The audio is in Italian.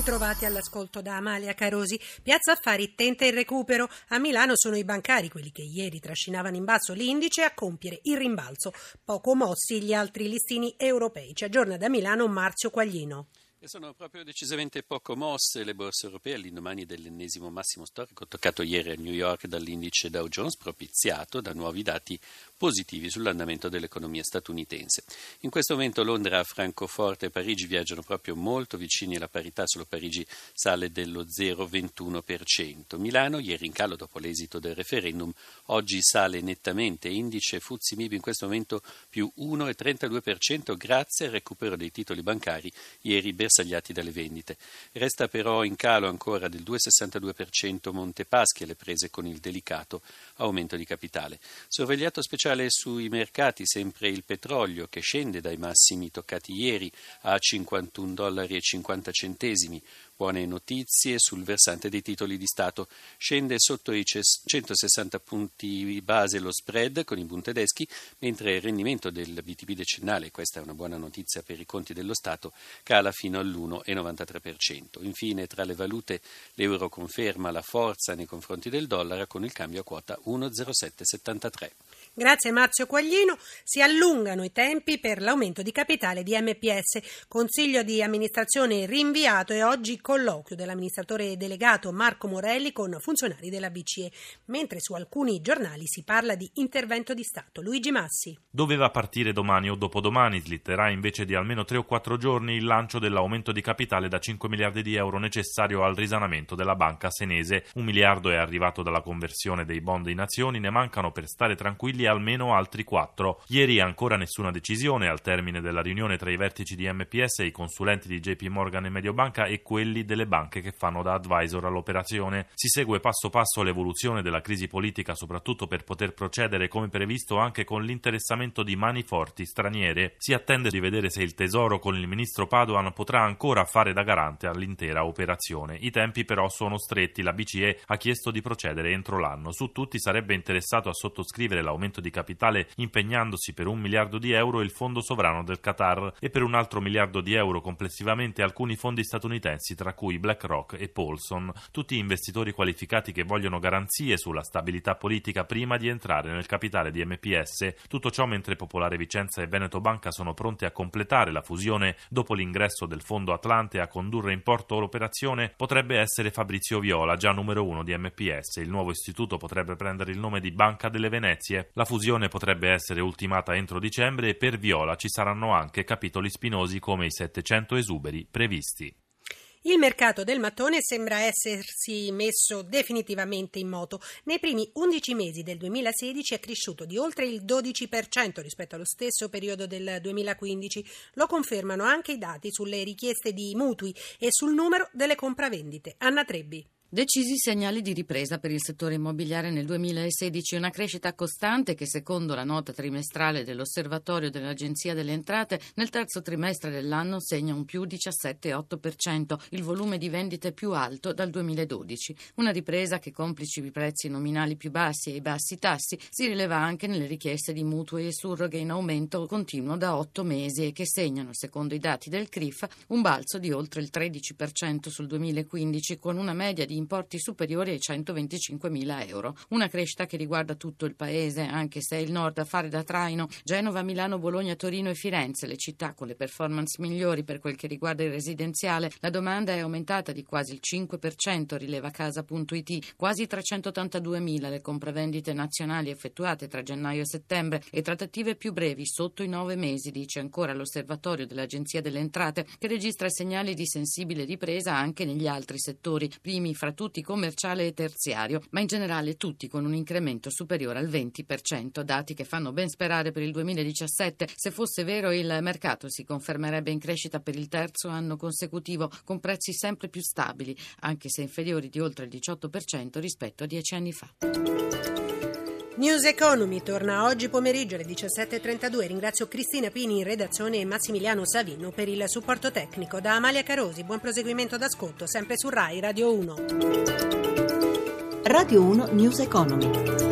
Bentrovati all'ascolto da Amalia Carosi. Piazza Affari tenta il recupero. A Milano sono i bancari, quelli che ieri trascinavano in basso l'indice, a compiere il rimbalzo. Poco mossi gli altri listini europei. Ci aggiorna da Milano Marzio Quaglino. E sono proprio decisamente poco mosse le borse europee all'indomani dell'ennesimo massimo storico toccato ieri a New York dall'indice Dow Jones propiziato da nuovi dati positivi sull'andamento dell'economia statunitense. In questo momento Londra, Francoforte e Parigi viaggiano proprio molto vicini alla parità, solo Parigi sale dello 0,21%. Milano, ieri in calo dopo l'esito del referendum, oggi sale nettamente, indice Fuzzi Mib in questo momento più 1,32% grazie al recupero dei titoli bancari ieri bersagliati dalle vendite. Resta però in calo ancora del 2,62% Montepaschi alle prese con il delicato aumento di capitale. Sorvegliato speciale sui mercati, sempre il petrolio che scende dai massimi toccati ieri a 51 dollari 50 centesimi, Buone notizie sul versante dei titoli di Stato. Scende sotto i 160 punti base lo spread con i Bund tedeschi, mentre il rendimento del BTP decennale, questa è una buona notizia per i conti dello Stato, cala fino all'1,93%. Infine, tra le valute, l'euro conferma la forza nei confronti del dollaro con il cambio a quota 1,0773. Grazie Marzio Quaglino. Si allungano i tempi per l'aumento di capitale di MPS. Consiglio di amministrazione rinviato e oggi colloquio dell'amministratore delegato Marco Morelli con funzionari della BCE, mentre su alcuni giornali si parla di intervento di Stato. Luigi Massi. Doveva partire domani o dopodomani, slitterà invece di almeno 3 o 4 giorni il lancio dell'aumento di capitale da 5 miliardi di euro necessario al risanamento della banca senese. Un miliardo è arrivato dalla conversione dei bond in azioni, ne mancano per stare tranquilli almeno altri 4. Ieri ancora nessuna decisione al termine della riunione tra i vertici di MPS, i consulenti di JP Morgan e Mediobanca e quelli delle banche che fanno da advisor all'operazione. Si segue passo passo l'evoluzione della crisi politica, soprattutto per poter procedere come previsto anche con l'interessamento di mani forti straniere. Si attende di vedere se il Tesoro con il ministro Padoan potrà ancora fare da garante all'intera operazione. I tempi però sono stretti, la BCE ha chiesto di procedere entro l'anno. Su tutti sarebbe interessato a sottoscrivere l'aumento di capitale impegnandosi per un miliardo di euro il fondo sovrano del Qatar e per un altro miliardo di euro complessivamente alcuni fondi statunitensi tra cui BlackRock e Paulson, tutti investitori qualificati che vogliono garanzie sulla stabilità politica prima di entrare nel capitale di MPS. Tutto ciò mentre Popolare Vicenza e Veneto Banca sono pronti a completare la fusione dopo l'ingresso del Fondo Atlante a condurre in porto l'operazione potrebbe essere Fabrizio Viola, già numero uno di MPS. Il nuovo istituto potrebbe prendere il nome di Banca delle Venezie. La fusione potrebbe essere ultimata entro dicembre e per Viola ci saranno anche capitoli spinosi come i 700 esuberi previsti. Il mercato del mattone sembra essersi messo definitivamente in moto. Nei primi 11 mesi del 2016 è cresciuto di oltre il 12% rispetto allo stesso periodo del 2015. Lo confermano anche i dati sulle richieste di mutui e sul numero delle compravendite. Anna Trebbi. Decisi segnali di ripresa per il settore immobiliare nel 2016, una crescita costante che secondo la nota trimestrale dell'Osservatorio dell'Agenzia delle Entrate nel terzo trimestre dell'anno segna un più 17,8%, il volume di vendite più alto dal 2012. Una ripresa che complici i prezzi nominali più bassi e i bassi tassi si rileva anche nelle richieste di mutui e surroghe in aumento continuo da otto mesi e che segnano, secondo i dati del CRIF, un balzo di oltre il 13% sul 2015 con una media di importi superiori ai 125 mila euro. Una crescita che riguarda tutto il paese, anche se il nord a fare da traino. Genova, Milano, Bologna, Torino e Firenze, le città con le performance migliori per quel che riguarda il residenziale. La domanda è aumentata di quasi il 5%, rileva casa.it, quasi 382 mila le compravendite nazionali effettuate tra gennaio e settembre e trattative più brevi sotto i nove mesi, dice ancora l'osservatorio dell'Agenzia delle Entrate, che registra segnali di sensibile ripresa anche negli altri settori, primi fra tutti commerciale e terziario, ma in generale tutti con un incremento superiore al 20%, dati che fanno ben sperare per il 2017. Se fosse vero il mercato si confermerebbe in crescita per il terzo anno consecutivo con prezzi sempre più stabili, anche se inferiori di oltre il 18% rispetto a dieci anni fa. News Economy torna oggi pomeriggio alle 17.32. Ringrazio Cristina Pini in redazione e Massimiliano Savino per il supporto tecnico. Da Amalia Carosi, buon proseguimento d'ascolto, sempre su RAI Radio 1. Radio 1 News Economy.